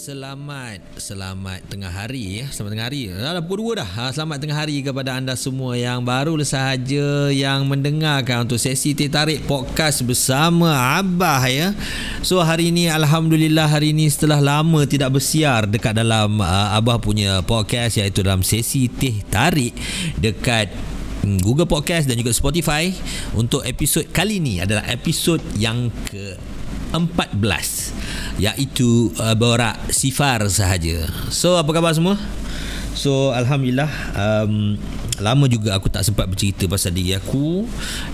selamat selamat tengah hari ya. Selamat tengah hari. Dah pukul 2 dah. Ha, selamat tengah hari kepada anda semua yang baru sahaja yang mendengarkan untuk sesi teh tarik podcast bersama Abah ya. So hari ini alhamdulillah hari ini setelah lama tidak bersiar dekat dalam uh, Abah punya podcast iaitu dalam sesi teh tarik dekat hmm, Google Podcast dan juga Spotify. Untuk episod kali ini adalah episod yang ke 14 iaitu uh, borak sifar sahaja. So apa khabar semua? So alhamdulillah um, lama juga aku tak sempat bercerita pasal diri aku.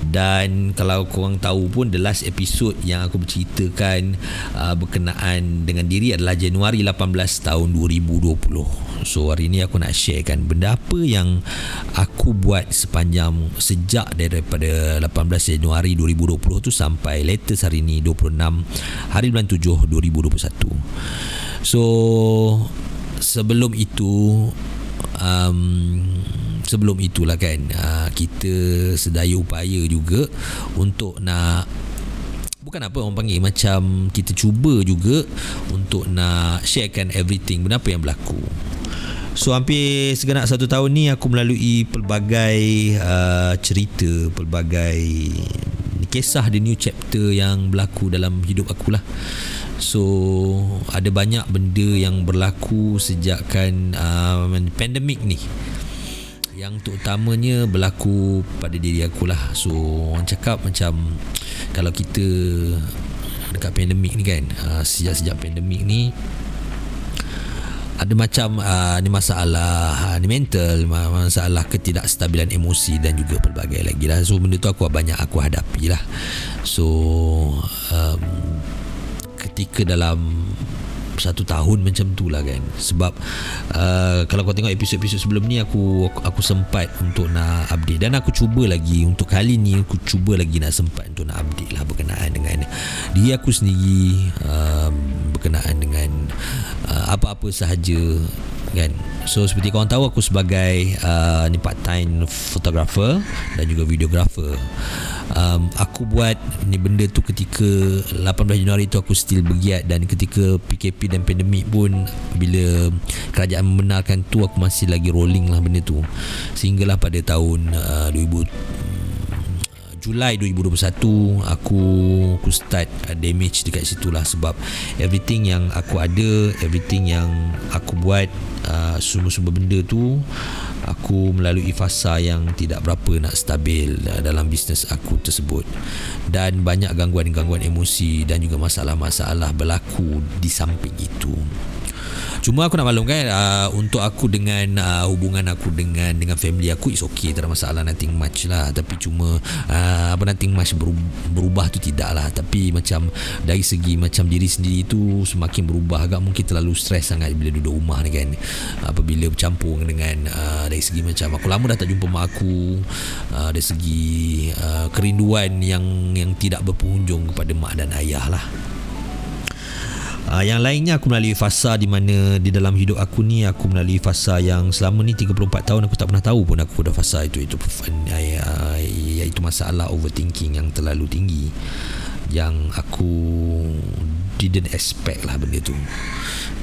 Dan kalau korang tahu pun the last episode yang aku berceritakan uh, berkenaan dengan diri adalah Januari 18 tahun 2020 so hari ni aku nak sharekan benda apa yang aku buat sepanjang sejak daripada 18 Januari 2020 tu sampai latest hari ni 26 hari bulan 7 2021 so sebelum itu um, sebelum itulah kan uh, kita sedaya upaya juga untuk nak bukan apa orang panggil macam kita cuba juga untuk nak sharekan everything. Benda apa yang berlaku? So hampir segenap satu tahun ni aku melalui pelbagai uh, cerita, pelbagai kisah the new chapter yang berlaku dalam hidup aku lah. So ada banyak benda yang berlaku sejakkan uh, pandemik ni yang terutamanya berlaku pada diri aku lah. So orang cakap macam kalau kita dekat pandemik ni kan uh, sejak-sejak pandemik ni ada macam uh, ni masalah uh, ni mental masalah ketidakstabilan emosi dan juga pelbagai lagi lah. So benda tu aku banyak aku hadapi lah. So um, ketika dalam satu tahun macam tu lah kan. Sebab uh, kalau kau tengok episod-episod sebelum ni aku, aku aku sempat untuk nak update. Dan aku cuba lagi untuk kali ni aku cuba lagi nak sempat untuk nak update lah berkenaan dengan diri aku sendiri uh, berkenaan dengan uh, apa-apa sahaja kan. So seperti korang tahu aku sebagai uh, ni part time photographer dan juga videographer um, aku buat ni benda tu ketika 18 Januari tu aku still bergiat dan ketika PKP dan pandemik pun bila kerajaan membenarkan tu aku masih lagi rolling lah benda tu. Sehinggalah pada tahun uh, 2000 Julai 2021 aku aku start damage dekat situ lah sebab everything yang aku ada everything yang aku buat uh, semua-semua benda tu aku melalui fasa yang tidak berapa nak stabil uh, dalam bisnes aku tersebut. Dan banyak gangguan-gangguan emosi dan juga masalah-masalah berlaku di samping itu Cuma aku nak maklum kan uh, Untuk aku dengan uh, Hubungan aku dengan Dengan family aku It's okay Tak ada masalah Nothing much lah. Tapi cuma uh, Apa nothing much berubah, berubah tu tidak lah. Tapi macam Dari segi macam diri sendiri tu Semakin berubah agak Mungkin terlalu stres sangat Bila duduk rumah ni kan. Apabila bercampur dengan uh, Dari segi macam Aku lama dah tak jumpa mak aku uh, Dari segi uh, Kerinduan yang Yang tidak berpenghujung Kepada mak dan ayah lah Uh, yang lainnya aku melalui fasa di mana di dalam hidup aku ni aku melalui fasa yang selama ni 34 tahun aku tak pernah tahu pun aku dah fasa itu itu uh, iaitu masalah overthinking yang terlalu tinggi yang aku didn't expect lah benda tu.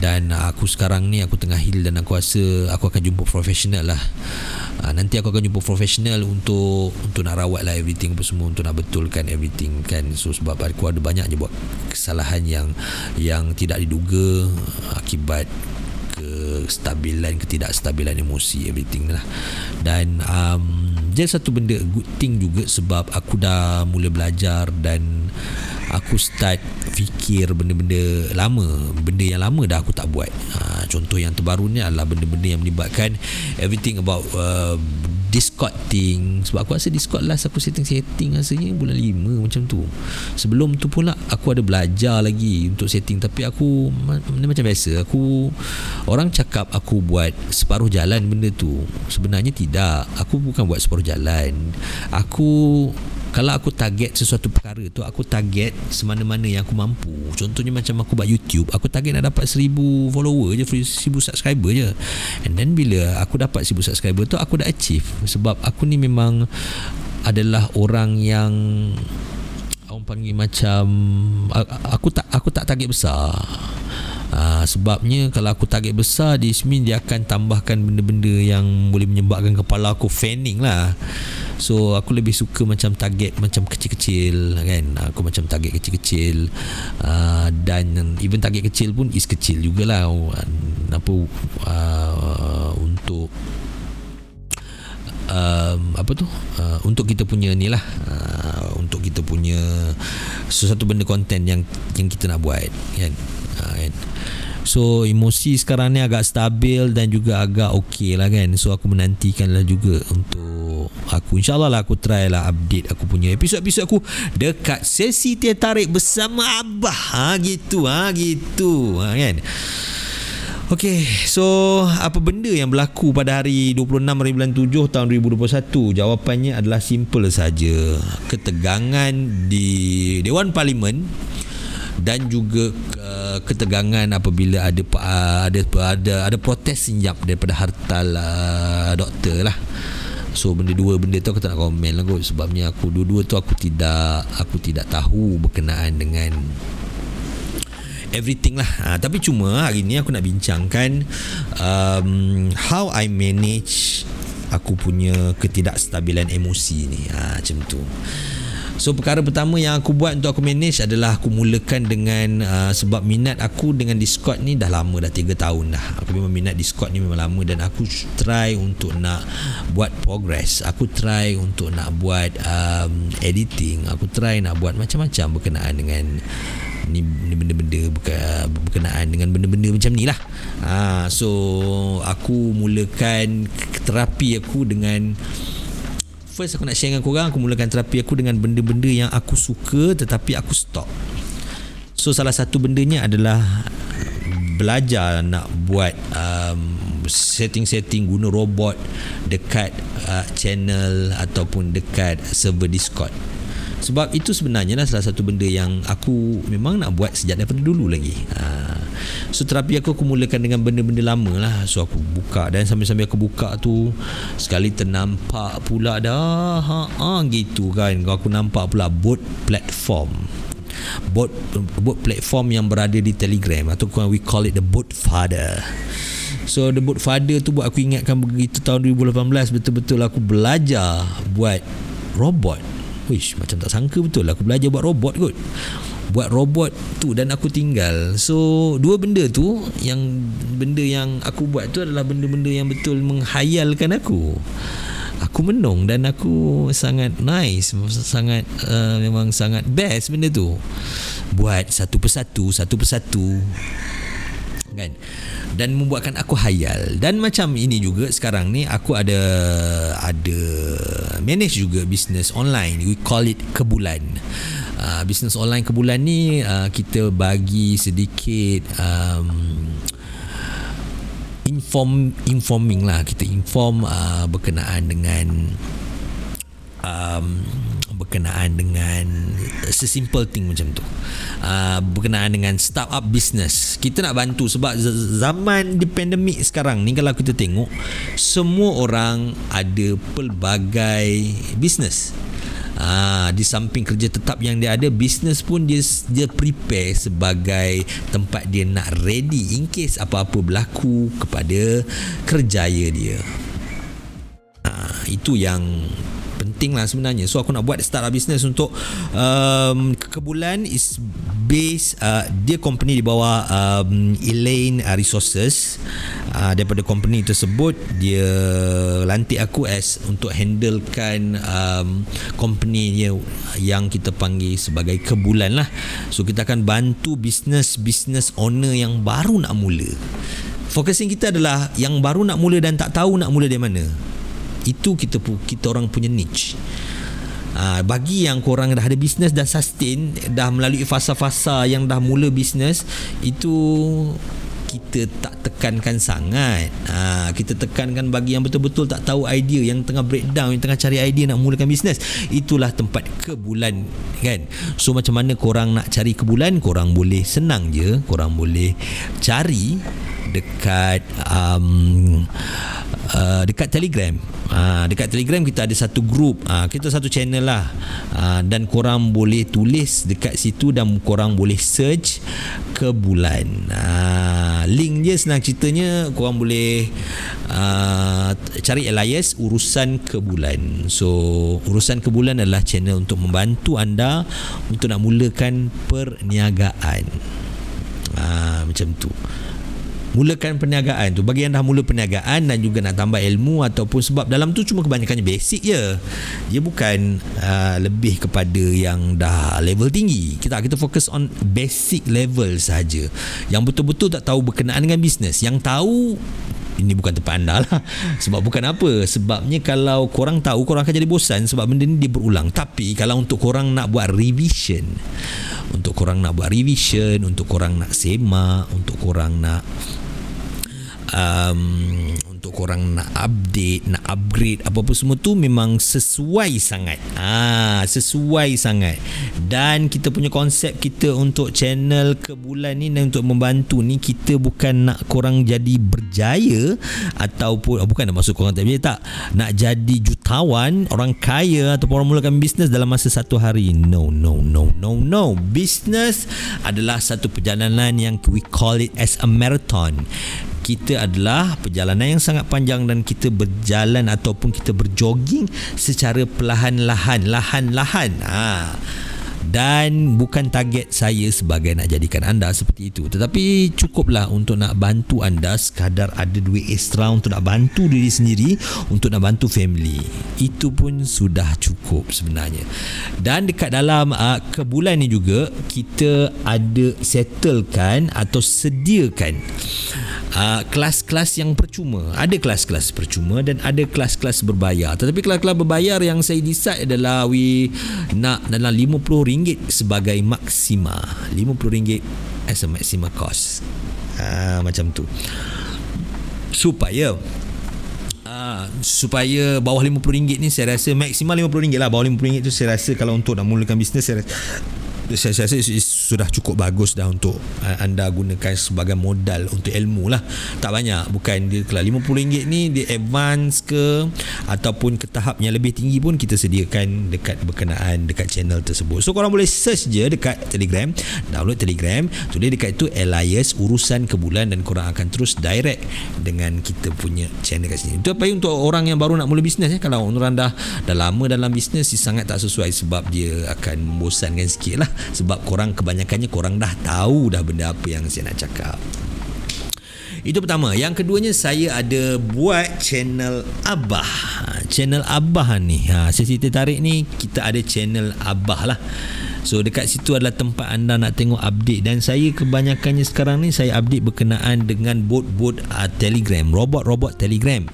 Dan aku sekarang ni aku tengah heal dan aku rasa aku akan jumpa profesional lah uh, nanti aku akan jumpa profesional untuk untuk nak rawat lah everything apa semua untuk nak betulkan everything kan? So sebab aku ada banyak je buat kesalahan yang yang tidak diduga akibat kestabilan ketidakstabilan emosi everything lah. Dan um, jadi satu benda good thing juga sebab aku dah mula belajar dan aku start fikir benda-benda lama. Benda yang lama dah aku tak buat. Ha, contoh yang terbaru ni adalah benda-benda yang melibatkan everything about uh, Discord thing. Sebab aku rasa Discord last aku setting-setting Rasanya bulan 5 macam tu. Sebelum tu pula Aku ada belajar lagi Untuk setting. Tapi aku Benda macam biasa. Aku Orang cakap aku buat Separuh jalan benda tu. Sebenarnya tidak. Aku bukan buat separuh jalan. Aku kalau aku target sesuatu perkara tu aku target semana-mana yang aku mampu. Contohnya macam aku buat YouTube aku target nak dapat 1000 follower je 1000 subscriber je. And then bila aku dapat 1000 subscriber tu aku dah achieve. Sebab aku ni memang adalah orang yang orang panggil macam aku tak aku tak target besar. Uh, sebabnya kalau aku target besar di dia akan tambahkan benda-benda yang boleh menyebabkan kepala aku fanning lah so aku lebih suka macam target macam kecil-kecil kan? Aku macam target kecil-kecil uh, dan even target kecil pun is kecil jugalah. Apa uh, untuk um, apa tu? Uh, untuk kita punya ni lah. Uh, untuk kita punya sesuatu benda konten yang yang kita nak buat kan? Uh, kan So emosi sekarang ni agak stabil dan juga agak okey lah kan So aku menantikan lah juga untuk aku InsyaAllah lah aku try lah update aku punya episod-episod aku Dekat sesi teh tarik bersama Abah ha, Gitu ha, gitu ha, kan Okey, so apa benda yang berlaku pada hari 26 hari bulan 7 tahun 2021? Jawapannya adalah simple saja. Ketegangan di Dewan Parlimen dan juga uh, ketegangan apabila ada uh, ada ada ada protes senyap daripada hartal uh, doktor lah. So benda dua benda tu aku tak nak komen lah kot. Sebabnya aku dua-dua tu aku tidak aku tidak tahu berkenaan dengan everything lah. Ha, tapi cuma hari ni aku nak bincangkan um, how I manage aku punya ketidakstabilan emosi ni. Ha, macam tu So perkara pertama yang aku buat untuk aku manage adalah aku mulakan dengan uh, sebab minat aku dengan Discord ni dah lama dah 3 tahun dah. Aku memang minat Discord ni memang lama dan aku try untuk nak buat progress. Aku try untuk nak buat um, editing. Aku try nak buat macam-macam berkenaan dengan ni benda-benda berkenaan dengan benda-benda macam ni lah ha, so aku mulakan terapi aku dengan first aku nak share dengan korang aku mulakan terapi aku dengan benda-benda yang aku suka tetapi aku stop so salah satu bendanya adalah belajar nak buat um, setting-setting guna robot dekat uh, channel ataupun dekat server Discord sebab itu sebenarnya lah salah satu benda yang aku memang nak buat sejak daripada dulu lagi ha. So terapi aku aku mulakan dengan benda-benda lama lah. So aku buka dan sambil-sambil aku buka tu sekali ternampak pula dah. Ha, ha, gitu kan. Aku nampak pula bot platform. Bot bot platform yang berada di telegram. Atau we call it the bot father. So the boat father tu buat aku ingatkan begitu tahun 2018 betul-betul aku belajar buat robot. Wish macam tak sangka betul aku belajar buat robot kot buat robot tu dan aku tinggal. So dua benda tu yang benda yang aku buat tu adalah benda-benda yang betul menghayalkan aku. Aku menung dan aku sangat nice sangat uh, memang sangat best benda tu. Buat satu persatu satu persatu. Kan? Dan membuatkan aku hayal. Dan macam ini juga sekarang ni aku ada ada manage juga bisnes online. We call it kebulan uh, bisnes online kebulan ni uh, kita bagi sedikit um, inform informing lah. Kita inform uh, berkenaan dengan um, berkenaan dengan sesimpel thing macam tu. Uh, berkenaan dengan startup business. Kita nak bantu sebab zaman di pandemik sekarang ni kalau kita tengok semua orang ada pelbagai business Ah, di samping kerja tetap yang dia ada bisnes pun dia dia prepare sebagai tempat dia nak ready in case apa-apa berlaku kepada kerjaya dia. Ah, itu yang penting lah sebenarnya. So aku nak buat startup business untuk um, kebulan is base uh, dia company di bawah um, Elaine Resources uh, daripada company tersebut dia lantik aku as untuk handlekan um, company dia yang kita panggil sebagai kebulan lah. So kita akan bantu business business owner yang baru nak mula. Focusing kita adalah yang baru nak mula dan tak tahu nak mula dari mana. Itu kita kita orang punya niche. Ha, bagi yang korang dah ada bisnes dah sustain dah melalui fasa-fasa yang dah mula bisnes itu kita tak tekankan sangat. Ha, kita tekankan bagi yang betul-betul tak tahu idea yang tengah breakdown yang tengah cari idea nak mulakan bisnes. Itulah tempat kebulan kan? So macam mana korang nak cari kebulan? Korang boleh senang je. Korang boleh cari dekat um, uh, dekat Telegram. Uh, dekat Telegram kita ada satu group. Uh, kita satu channel lah. Uh, dan korang boleh tulis dekat situ dan korang boleh search ke bulan. Uh, link je senang ceritanya korang boleh uh, cari Elias urusan ke bulan. So urusan ke bulan adalah channel untuk membantu anda untuk nak mulakan perniagaan. Uh, macam tu mulakan perniagaan tu bagi yang dah mula perniagaan dan juga nak tambah ilmu ataupun sebab dalam tu cuma kebanyakannya basic je. Dia bukan uh, lebih kepada yang dah level tinggi. Kita kita fokus on basic level saja yang betul-betul tak tahu berkenaan dengan bisnes yang tahu ini bukan tempat anda lah. Sebab bukan apa. Sebabnya kalau korang tahu korang akan jadi bosan sebab benda ni dia berulang. Tapi kalau untuk korang nak buat revision untuk korang nak buat revision untuk korang nak semak untuk korang nak um, untuk korang nak update, nak upgrade apa-apa semua tu memang sesuai sangat. Ah, sesuai sangat. Dan kita punya konsep kita untuk channel ke bulan ni dan untuk membantu ni kita bukan nak korang jadi berjaya ataupun oh, bukan nak masuk korang tak tak nak jadi jutawan, orang kaya ataupun orang mulakan bisnes dalam masa satu hari. No, no, no, no, no. Business adalah satu perjalanan yang we call it as a marathon kita adalah perjalanan yang sangat panjang dan kita berjalan ataupun kita berjogging secara perlahan-lahan lahan-lahan. Ha. Dan bukan target saya sebagai nak jadikan anda seperti itu. Tetapi cukuplah untuk nak bantu anda sekadar ada duit ekstra untuk nak bantu diri sendiri untuk nak bantu family. Itu pun sudah cukup sebenarnya. Dan dekat dalam uh, kebulan ni juga kita ada settlekan atau sediakan uh, kelas-kelas yang percuma. Ada kelas-kelas percuma dan ada kelas-kelas berbayar. Tetapi kelas-kelas berbayar yang saya decide adalah we nak dalam RM50 RM50 sebagai maksima. RM50 as a maxima cost. Ha, macam tu. Supaya ha, supaya bawah RM50 ni saya rasa maksima RM50 lah. Bawah RM50 tu saya rasa kalau untuk nak mulakan bisnes saya rasa saya rasa sudah cukup bagus dah untuk uh, anda gunakan sebagai modal untuk ilmu lah. Tak banyak bukan dia kalau RM50 ni dia advance ke ataupun ke tahap yang lebih tinggi pun kita sediakan dekat berkenaan dekat channel tersebut. So korang boleh search je dekat telegram download telegram. Tulis dekat itu Elias urusan kebulan dan korang akan terus direct dengan kita punya channel kat sini. Itu apa untuk orang yang baru nak mula bisnes ya kalau orang dah dah lama dalam bisnes sangat tak sesuai sebab dia akan membosankan sikit lah. Sebab korang kebanyakannya korang dah tahu dah benda apa yang saya nak cakap. Itu pertama. Yang keduanya Saya ada buat channel Abah. Channel Abah ni. Ha, Sesi tertarik ni Kita ada channel Abah lah So dekat situ adalah tempat anda nak tengok update dan saya kebanyakannya sekarang ni saya update berkenaan dengan bot-bot uh, Telegram, robot-robot Telegram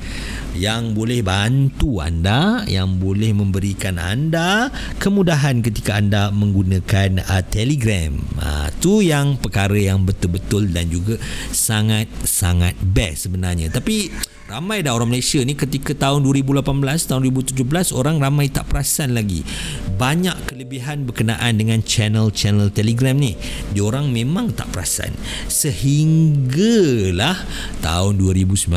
yang boleh bantu anda, yang boleh memberikan anda kemudahan ketika anda menggunakan uh, Telegram. Uh, tu yang perkara yang betul-betul dan juga sangat-sangat best sebenarnya. Tapi Ramai dah orang Malaysia ni ketika tahun 2018, tahun 2017 orang ramai tak perasan lagi. Banyak kelebihan berkenaan dengan channel-channel Telegram ni. Diorang memang tak perasan. Sehinggalah tahun 2019,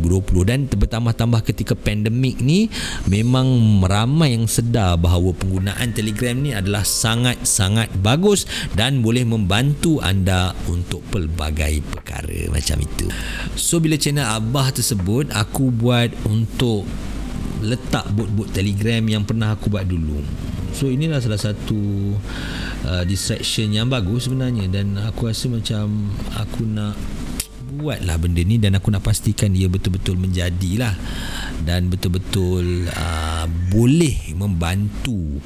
2020 dan bertambah-tambah ketika pandemik ni memang ramai yang sedar bahawa penggunaan Telegram ni adalah sangat-sangat bagus dan boleh membantu anda untuk pelbagai perkara macam itu. So bila channel Abah tersebut tersebut aku buat untuk letak bot-bot telegram yang pernah aku buat dulu. So inilah salah satu uh, distraction yang bagus sebenarnya. Dan aku rasa macam aku nak buatlah benda ni dan aku nak pastikan dia betul-betul menjadilah dan betul-betul uh, boleh membantu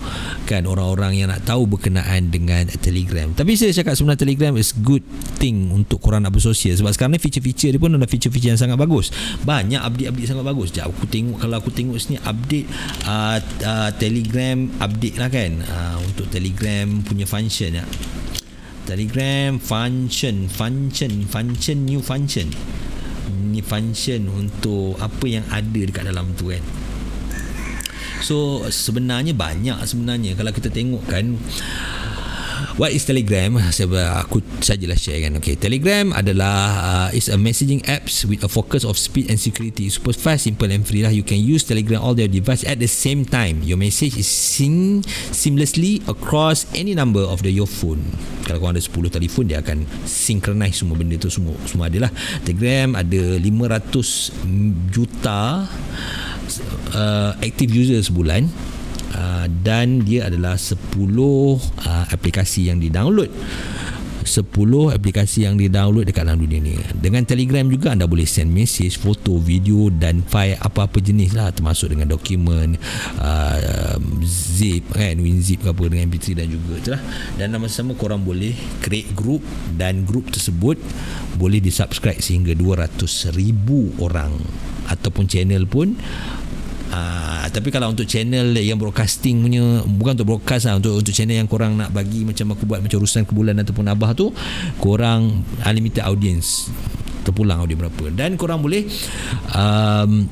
kan orang-orang yang nak tahu berkenaan dengan Telegram. Tapi saya cakap sebenarnya Telegram is good thing untuk korang nak bersosial sebab sekarang ni feature-feature dia pun ada feature-feature yang sangat bagus. Banyak update-update sangat bagus. Jap aku tengok kalau aku tengok sini update uh, uh, Telegram update lah kan uh, untuk Telegram punya function ya. Telegram function function function new function. Ni function untuk apa yang ada dekat dalam tu kan. So sebenarnya banyak sebenarnya. Kalau kita tengok kan what is Telegram? Saya aku sajalah share kan. Okay, Telegram adalah uh, is a messaging apps with a focus of speed and security. Super fast, simple and free lah. You can use Telegram all their device at the same time. Your message is sing seamlessly across any number of the your phone. Kalau kau ada 10 telefon dia akan synchronize semua benda tu semua semua adalah Telegram ada 500 juta uh, active user sebulan uh, dan dia adalah 10 uh, aplikasi yang di-download 10 aplikasi yang di-download dekat dalam dunia ni. Dengan Telegram juga anda boleh send message, foto, video dan file apa-apa jenis lah termasuk dengan dokumen uh, zip kan, WinZip ke apa dengan MP3 dan juga itulah. Dan nama sama korang boleh create group dan group tersebut boleh disubscribe sehingga 200,000 orang ataupun channel pun Uh, tapi kalau untuk channel yang broadcasting punya bukan untuk broadcast lah untuk untuk channel yang korang nak bagi macam aku buat macam urusan kebulan ataupun abah tu korang unlimited audience. Terpulang audio berapa. Dan korang boleh um,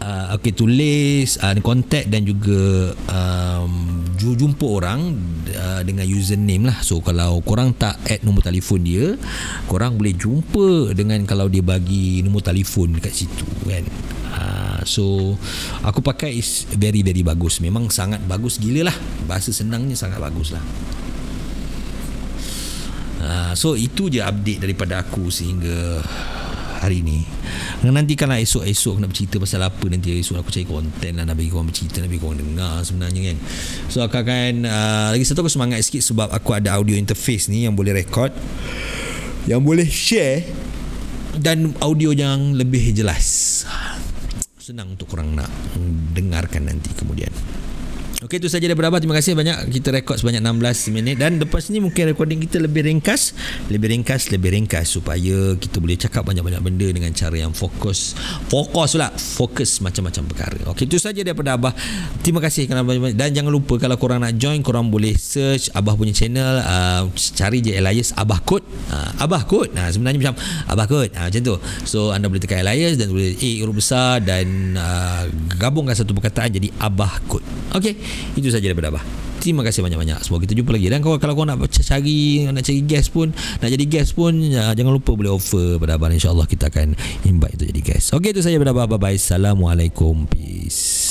uh, okay, tulis uh, contact dan juga um, jumpa orang uh, dengan username lah. So kalau korang tak add nombor telefon dia korang boleh jumpa dengan kalau dia bagi nombor telefon dekat situ kan so aku pakai is very very bagus. Memang sangat bagus gila lah. Bahasa senangnya sangat bagus lah. Uh, so itu je update daripada aku sehingga hari ni. Nanti kalau esok-esok nak bercerita pasal apa nanti esok aku cari konten lah nak bagi korang bercerita nak bagi korang dengar sebenarnya kan. So aku akan uh, lagi satu aku semangat sikit sebab aku ada audio interface ni yang boleh record yang boleh share dan audio yang lebih jelas senang untuk korang nak dengarkan nanti kemudian. Okey itu saja daripada Abah. Terima kasih banyak. Kita rekod sebanyak 16 minit. Dan lepas ni mungkin recording kita lebih ringkas. Lebih ringkas Lebih ringkas. Supaya kita boleh cakap banyak-banyak benda Dengan cara yang fokus. Fokus lah Fokus macam-macam perkara. Okey itu saja daripada Abah. Terima kasih kerana banyak-banyak. Dan jangan lupa Kalau korang nak join Korang boleh search Abah punya channel. Uh, Cari je Elias Abah Kod uh, Abah Kod nah, Sebenarnya macam Abah Kod uh, Macam tu. So anda boleh tekan Elias Dan boleh A huruf besar Dan uh, Gabungkan satu perkataan Jadi Abah Kod Okey. Itu saja daripada Abah. Terima kasih banyak-banyak. Semoga kita jumpa lagi. Dan kalau, kalau kau nak cari Nak cari guest pun Nak jadi guest pun ya, Jangan lupa boleh offer pada Abah. InsyaAllah kita akan Invite untuk jadi guest Okey itu saja daripada Abah. Bye-bye. Assalamualaikum. Peace